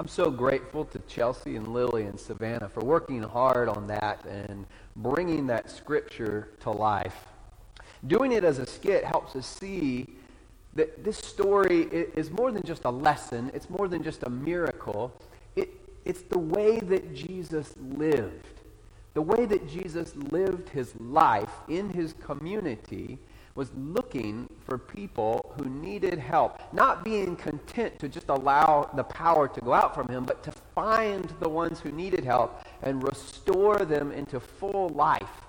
I'm so grateful to Chelsea and Lily and Savannah for working hard on that and bringing that scripture to life. Doing it as a skit helps us see that this story is more than just a lesson, it's more than just a miracle. It, it's the way that Jesus lived. The way that Jesus lived his life in his community was looking for people who needed help, not being content to just allow the power to go out from him, but to find the ones who needed help and restore them into full life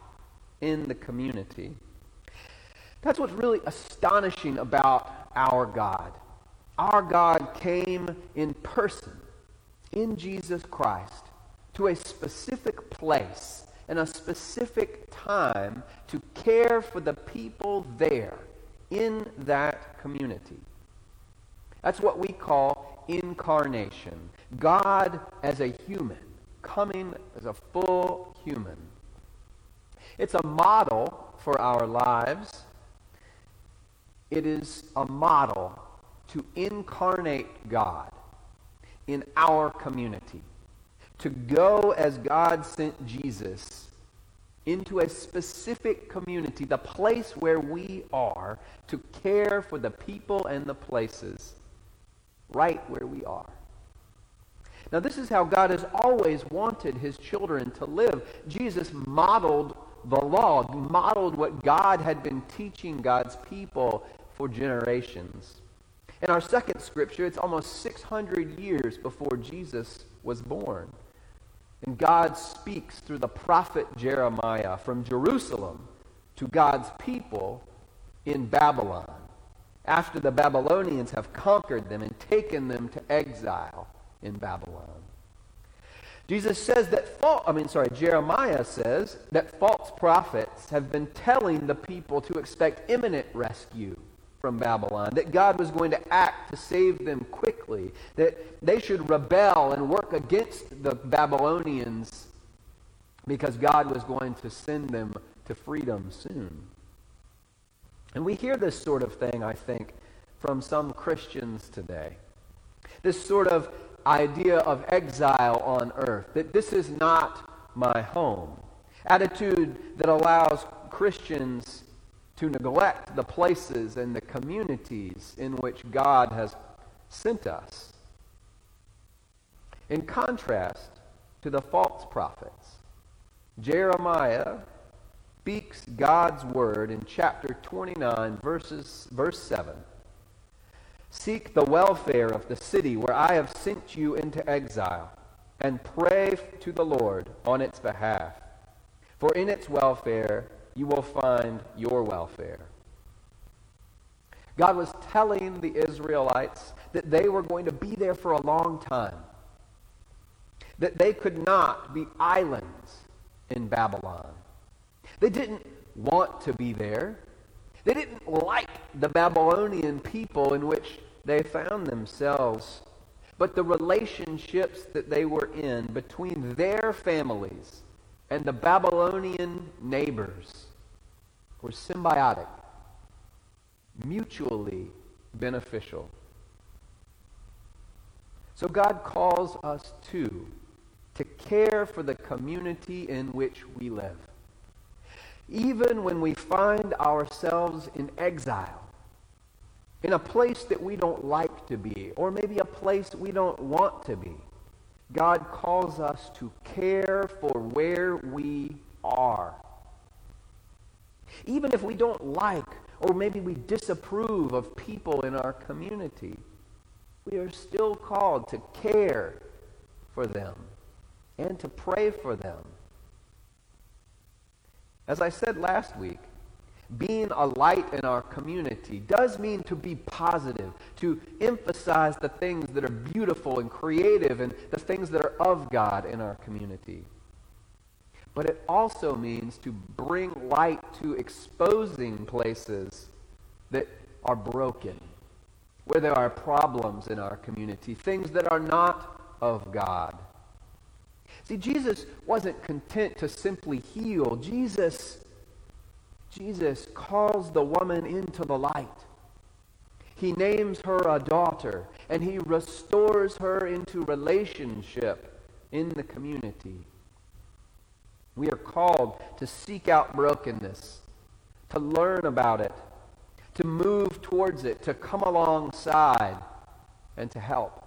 in the community. That's what's really astonishing about our God. Our God came in person, in Jesus Christ, to a specific place in a specific time to care for the people there in that community. That's what we call incarnation. God as a human, coming as a full human. It's a model for our lives. It is a model to incarnate God in our community to go as God sent Jesus into a specific community, the place where we are, to care for the people and the places right where we are. Now, this is how God has always wanted his children to live. Jesus modeled the law, modeled what God had been teaching God's people for generations. In our second scripture, it's almost 600 years before Jesus was born. And God speaks through the prophet Jeremiah from Jerusalem to God's people in Babylon after the Babylonians have conquered them and taken them to exile in Babylon. Jesus says that false, I mean sorry, Jeremiah says that false prophets have been telling the people to expect imminent rescue from Babylon, that God was going to act to save them quickly, that they should rebel and work against the Babylonians because God was going to send them to freedom soon. And we hear this sort of thing, I think, from some Christians today. This sort of idea of exile on earth, that this is not my home. Attitude that allows Christians to neglect the places and the communities in which God has sent us. In contrast to the false prophets, Jeremiah speaks God's word in chapter 29, verses, verse 7. Seek the welfare of the city where I have sent you into exile, and pray to the Lord on its behalf. For in its welfare you will find your welfare. God was telling the Israelites that they were going to be there for a long time, that they could not be islands in Babylon. They didn't want to be there. They didn't like the Babylonian people in which they found themselves. But the relationships that they were in between their families and the Babylonian neighbors were symbiotic, mutually beneficial. So God calls us too to care for the community in which we live. Even when we find ourselves in exile, in a place that we don't like to be, or maybe a place we don't want to be, God calls us to care for where we are. Even if we don't like or maybe we disapprove of people in our community, we are still called to care for them and to pray for them. As I said last week, being a light in our community does mean to be positive, to emphasize the things that are beautiful and creative and the things that are of God in our community. But it also means to bring light to exposing places that are broken, where there are problems in our community, things that are not of God. See, Jesus wasn't content to simply heal. Jesus Jesus calls the woman into the light. He names her a daughter, and he restores her into relationship in the community. We are called to seek out brokenness, to learn about it, to move towards it, to come alongside, and to help.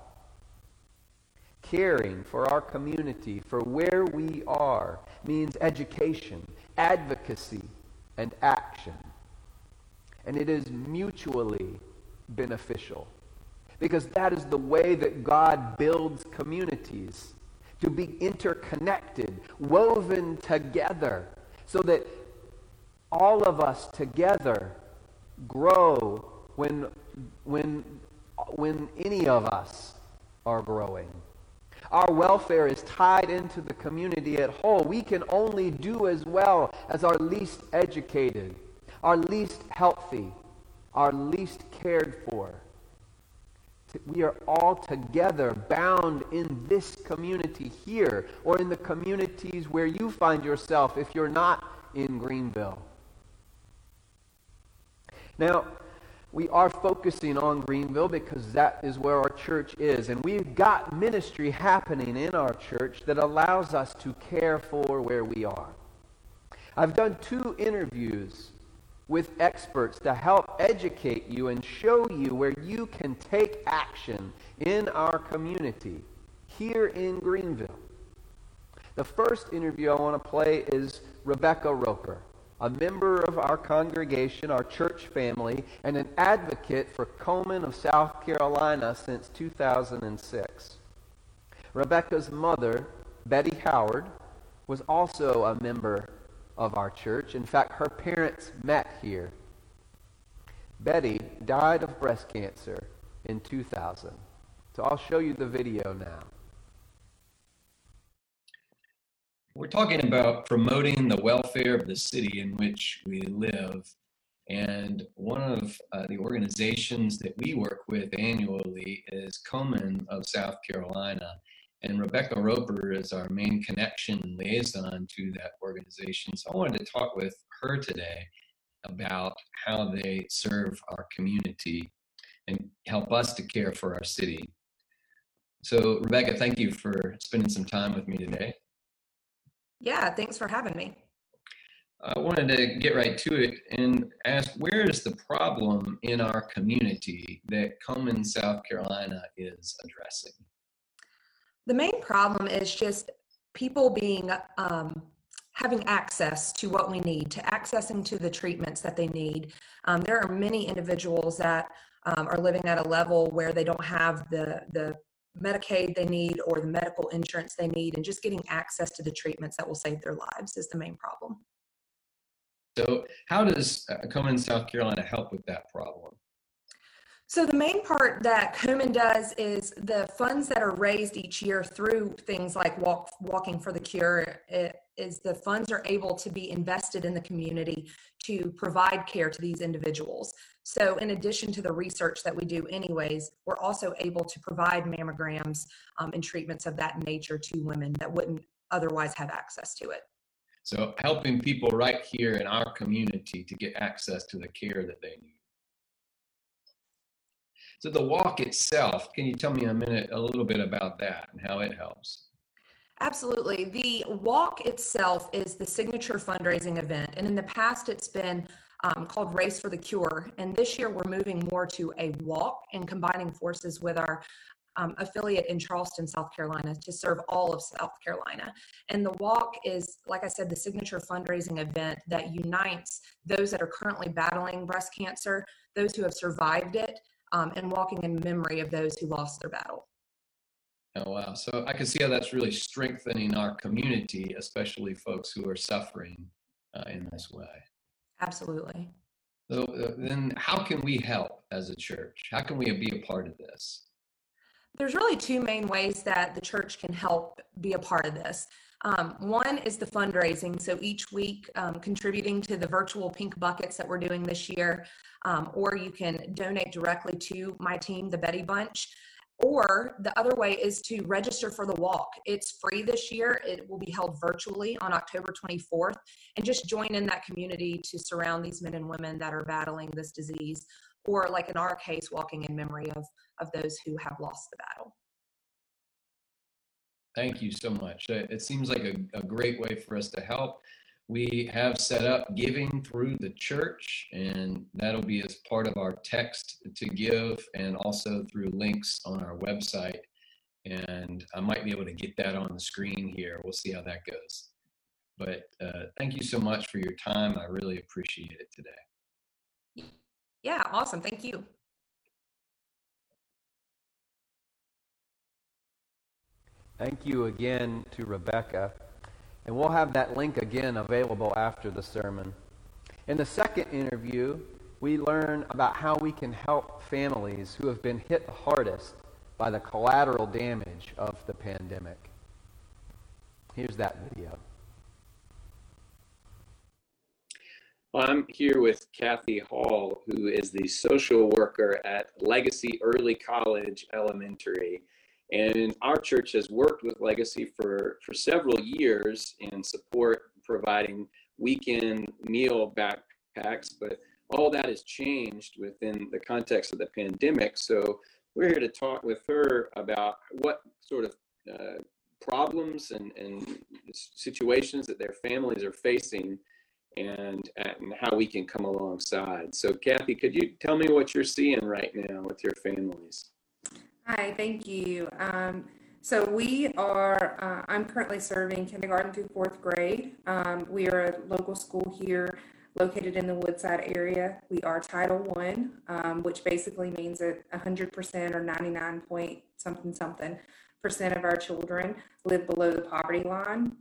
Caring for our community, for where we are, means education, advocacy, and action. And it is mutually beneficial. Because that is the way that God builds communities to be interconnected, woven together, so that all of us together grow when, when, when any of us are growing. Our welfare is tied into the community at whole. We can only do as well as our least educated, our least healthy, our least cared for. We are all together bound in this community here or in the communities where you find yourself if you're not in Greenville. Now, we are focusing on Greenville because that is where our church is. And we've got ministry happening in our church that allows us to care for where we are. I've done two interviews with experts to help educate you and show you where you can take action in our community here in Greenville. The first interview I want to play is Rebecca Roper, a member of our congregation, our church family, and an advocate for Komen of South Carolina since 2006. Rebecca's mother, Betty Howard, was also a member of our church. In fact, her parents met here. Betty died of breast cancer in 2000. So I'll show you the video now. We're talking about promoting the welfare of the city in which we live. And one of uh, the organizations that we work with annually is Komen of South Carolina. And Rebecca Roper is our main connection and liaison to that organization. So I wanted to talk with her today about how they serve our community and help us to care for our city. So, Rebecca, thank you for spending some time with me today. Yeah, thanks for having me. I wanted to get right to it and ask where is the problem in our community that Komen, South Carolina is addressing? The main problem is just people being um, having access to what we need, to accessing to the treatments that they need. Um, there are many individuals that um, are living at a level where they don't have the the Medicaid they need or the medical insurance they need, and just getting access to the treatments that will save their lives is the main problem. So, how does uh, Komen, South Carolina, help with that problem? So the main part that Komen does is the funds that are raised each year through things like Walk, Walking for the Cure it, is the funds are able to be invested in the community to provide care to these individuals. So in addition to the research that we do anyways, we're also able to provide mammograms um, and treatments of that nature to women that wouldn't otherwise have access to it. So helping people right here in our community to get access to the care that they need. So the walk itself, can you tell me a minute, a little bit about that and how it helps? Absolutely. The walk itself is the signature fundraising event. And in the past, it's been um, called Race for the Cure. And this year, we're moving more to a walk and combining forces with our um, affiliate in Charleston, South Carolina, to serve all of South Carolina. And the walk is, like I said, the signature fundraising event that unites those that are currently battling breast cancer, those who have survived it, um, and walking in memory of those who lost their battle. Oh, wow. So I can see how that's really strengthening our community, especially folks who are suffering uh, in this way. Absolutely. So uh, then, how can we help as a church? How can we be a part of this? There's really two main ways that the church can help be a part of this. Um, one is the fundraising. So each week, um, contributing to the virtual pink buckets that we're doing this year, um, or you can donate directly to my team, the Betty Bunch. Or the other way is to register for the walk. It's free this year. It will be held virtually on October 24th. And just join in that community to surround these men and women that are battling this disease. or like in our case, walking in memory of, of those who have lost the battle. Thank you so much. It seems like a, a great way for us to help. We have set up giving through the church, and that'll be as part of our text to give and also through links on our website. And I might be able to get that on the screen here. We'll see how that goes. But uh, thank you so much for your time. I really appreciate it today. Yeah, awesome. Thank you. Thank you again to Rebecca. And we'll have that link again available after the sermon. In the second interview, we learn about how we can help families who have been hit the hardest by the collateral damage of the pandemic. Here's that video. Well, I'm here with Kathy Hall, who is the social worker at Legacy Early College Elementary. And our church has worked with Legacy for, for several years in support providing weekend meal backpacks, but all that has changed within the context of the pandemic. So we're here to talk with her about what sort of uh, problems and, and situations that their families are facing and, and how we can come alongside. So, Kathy, could you tell me what you're seeing right now with your families? Hi, thank you. Um, so we are, uh, I'm currently serving kindergarten through fourth grade. Um, we are a local school here located in the Woodside area. We are Title One, um, which basically means that 100% or 99 point something something percent of our children live below the poverty line.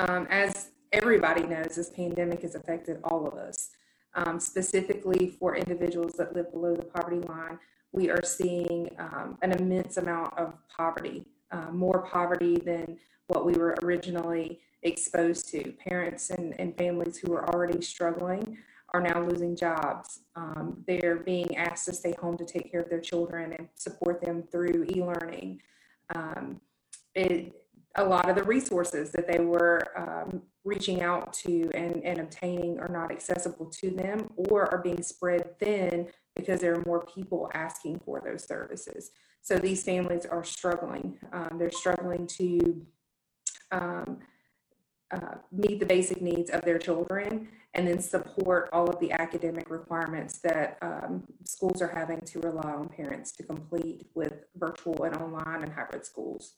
Um, as everybody knows, this pandemic has affected all of us. Um, specifically for individuals that live below the poverty line, we are seeing um, an immense amount of poverty, uh, more poverty than what we were originally exposed to. Parents and, and families who are already struggling are now losing jobs. Um, they're being asked to stay home to take care of their children and support them through e learning. Um, a lot of the resources that they were um, reaching out to and, and obtaining are not accessible to them or are being spread thin because there are more people asking for those services. So these families are struggling. Um, they're struggling to um, uh, meet the basic needs of their children and then support all of the academic requirements that um, schools are having to rely on parents to complete with virtual and online and hybrid schools.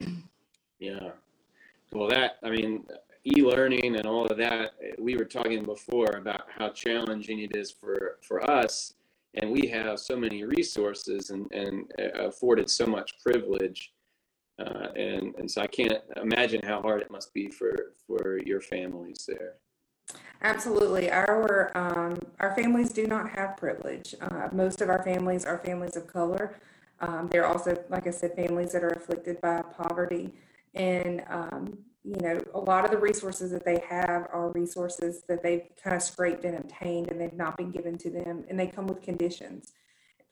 Yeah. Well, that, I mean, e learning and all of that, we were talking before about how challenging it is for, for us. And we have so many resources and, and uh, afforded so much privilege. Uh, and, and so I can't imagine how hard it must be for, for your families there. Absolutely. Our um, our families do not have privilege. Uh, most of our families are families of color. Um, they're also, like I said, families that are afflicted by poverty. And, um, you know, a lot of the resources that they have are resources that they've kind of scraped and obtained and they've not been given to them, and they come with conditions.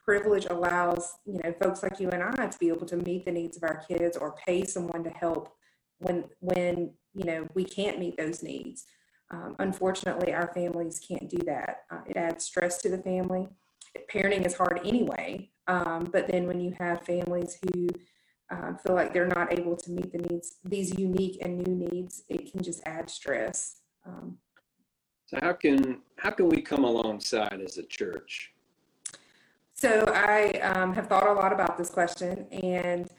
Privilege allows, you know, folks like you and I to be able to meet the needs of our kids or pay someone to help when, when, you know, we can't meet those needs. Um, unfortunately, our families can't do that. Uh, it adds stress to the family. Parenting is hard anyway, um, but then when you have families who uh, feel like they're not able to meet the needs, these unique and new needs, it can just add stress. Um, so how can how can we come alongside as a church? So I um, have thought a lot about this question, and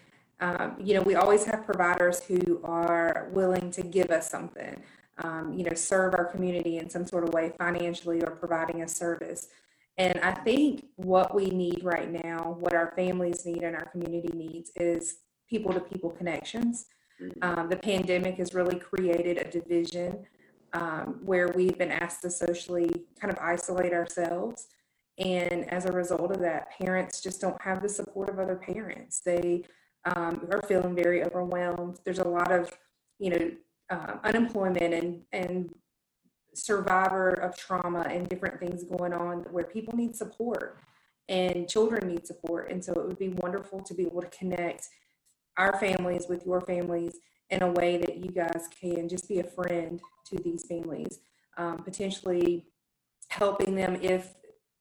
um, you know, we always have providers who are willing to give us something. Um, you know, serve our community in some sort of way, financially or providing a service. And I think what we need right now, what our families need and our community needs, is people to people connections. Mm-hmm. Um, the pandemic has really created a division um, where we've been asked to socially kind of isolate ourselves. And as a result of that, parents just don't have the support of other parents. They um, are feeling very overwhelmed. There's a lot of, you know, uh, unemployment and, and survivor of trauma and different things going on where people need support and children need support. And so it would be wonderful to be able to connect our families with your families in a way that you guys can just be a friend to these families, um, potentially helping them if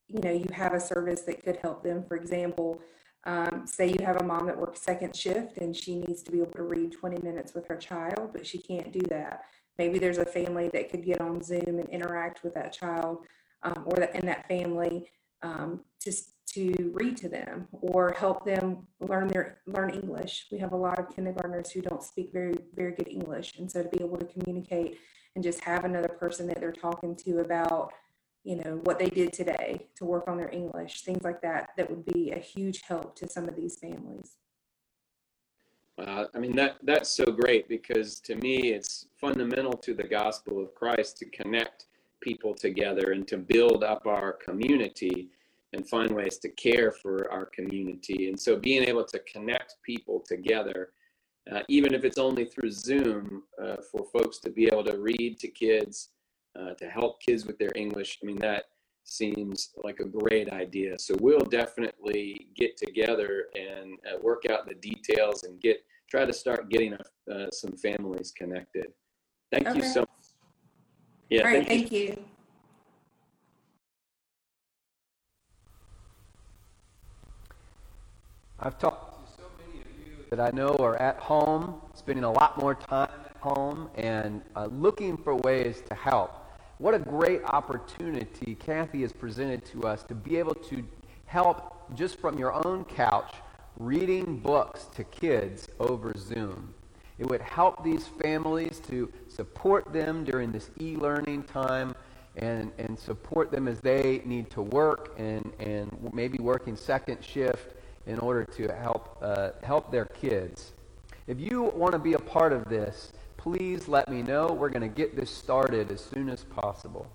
you know, you have a service that could help them. For example, um, say you have a mom that works second shift and she needs to be able to read 20 minutes with her child, but she can't do that. Maybe there's a family that could get on Zoom and interact with that child um, or that, and that family um, to, to read to them or help them learn their learn English. We have a lot of kindergartners who don't speak very very good English, and so to be able to communicate and just have another person that they're talking to about you know what they did today to work on their English, things like that, that would be a huge help to some of these families. Uh, I mean that that's so great because to me it's fundamental to the gospel of Christ to connect people together and to build up our community and find ways to care for our community. And so being able to connect people together, uh, even if it's only through Zoom, uh, for folks to be able to read to kids, uh, to help kids with their English, I mean that seems like a great idea. So we'll definitely get together and uh, work out the details and get try to start getting uh, some families connected. Thank you Okay. so. Yeah, All right, thank you. thank you. I've talked to so many of you that I know are at home, spending a lot more time at home, and uh, looking for ways to help. What a great opportunity Kathy has presented to us to be able to help just from your own couch reading books to kids over Zoom. It would help these families to support them during this e-learning time and, and support them as they need to work and, and maybe working second shift in order to help, uh, help their kids. If you want to be a part of this, please let me know. We're going to get this started as soon as possible.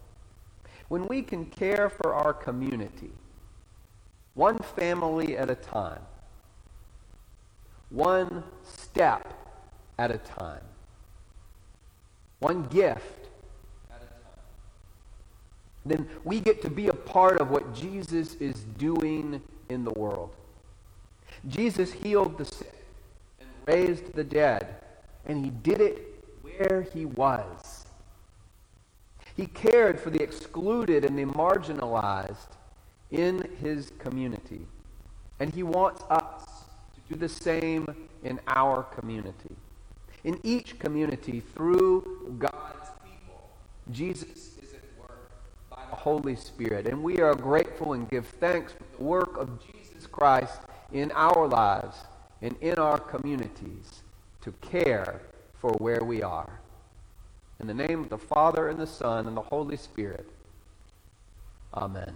When we can care for our community, one family at a time, one step at a time, one gift at a time, then we get to be a part of what Jesus is doing in the world. Jesus healed the sick and raised the dead, and he did it where he was. He cared for the excluded and the marginalized in his community, and he wants us to do the same in our community. In each community, through God's people, Jesus is at work by the Holy Spirit, and we are grateful and give thanks for the work of Jesus Christ in our lives and in our communities to care for where we are. In the name of the Father, and the Son, and the Holy Spirit. Amen.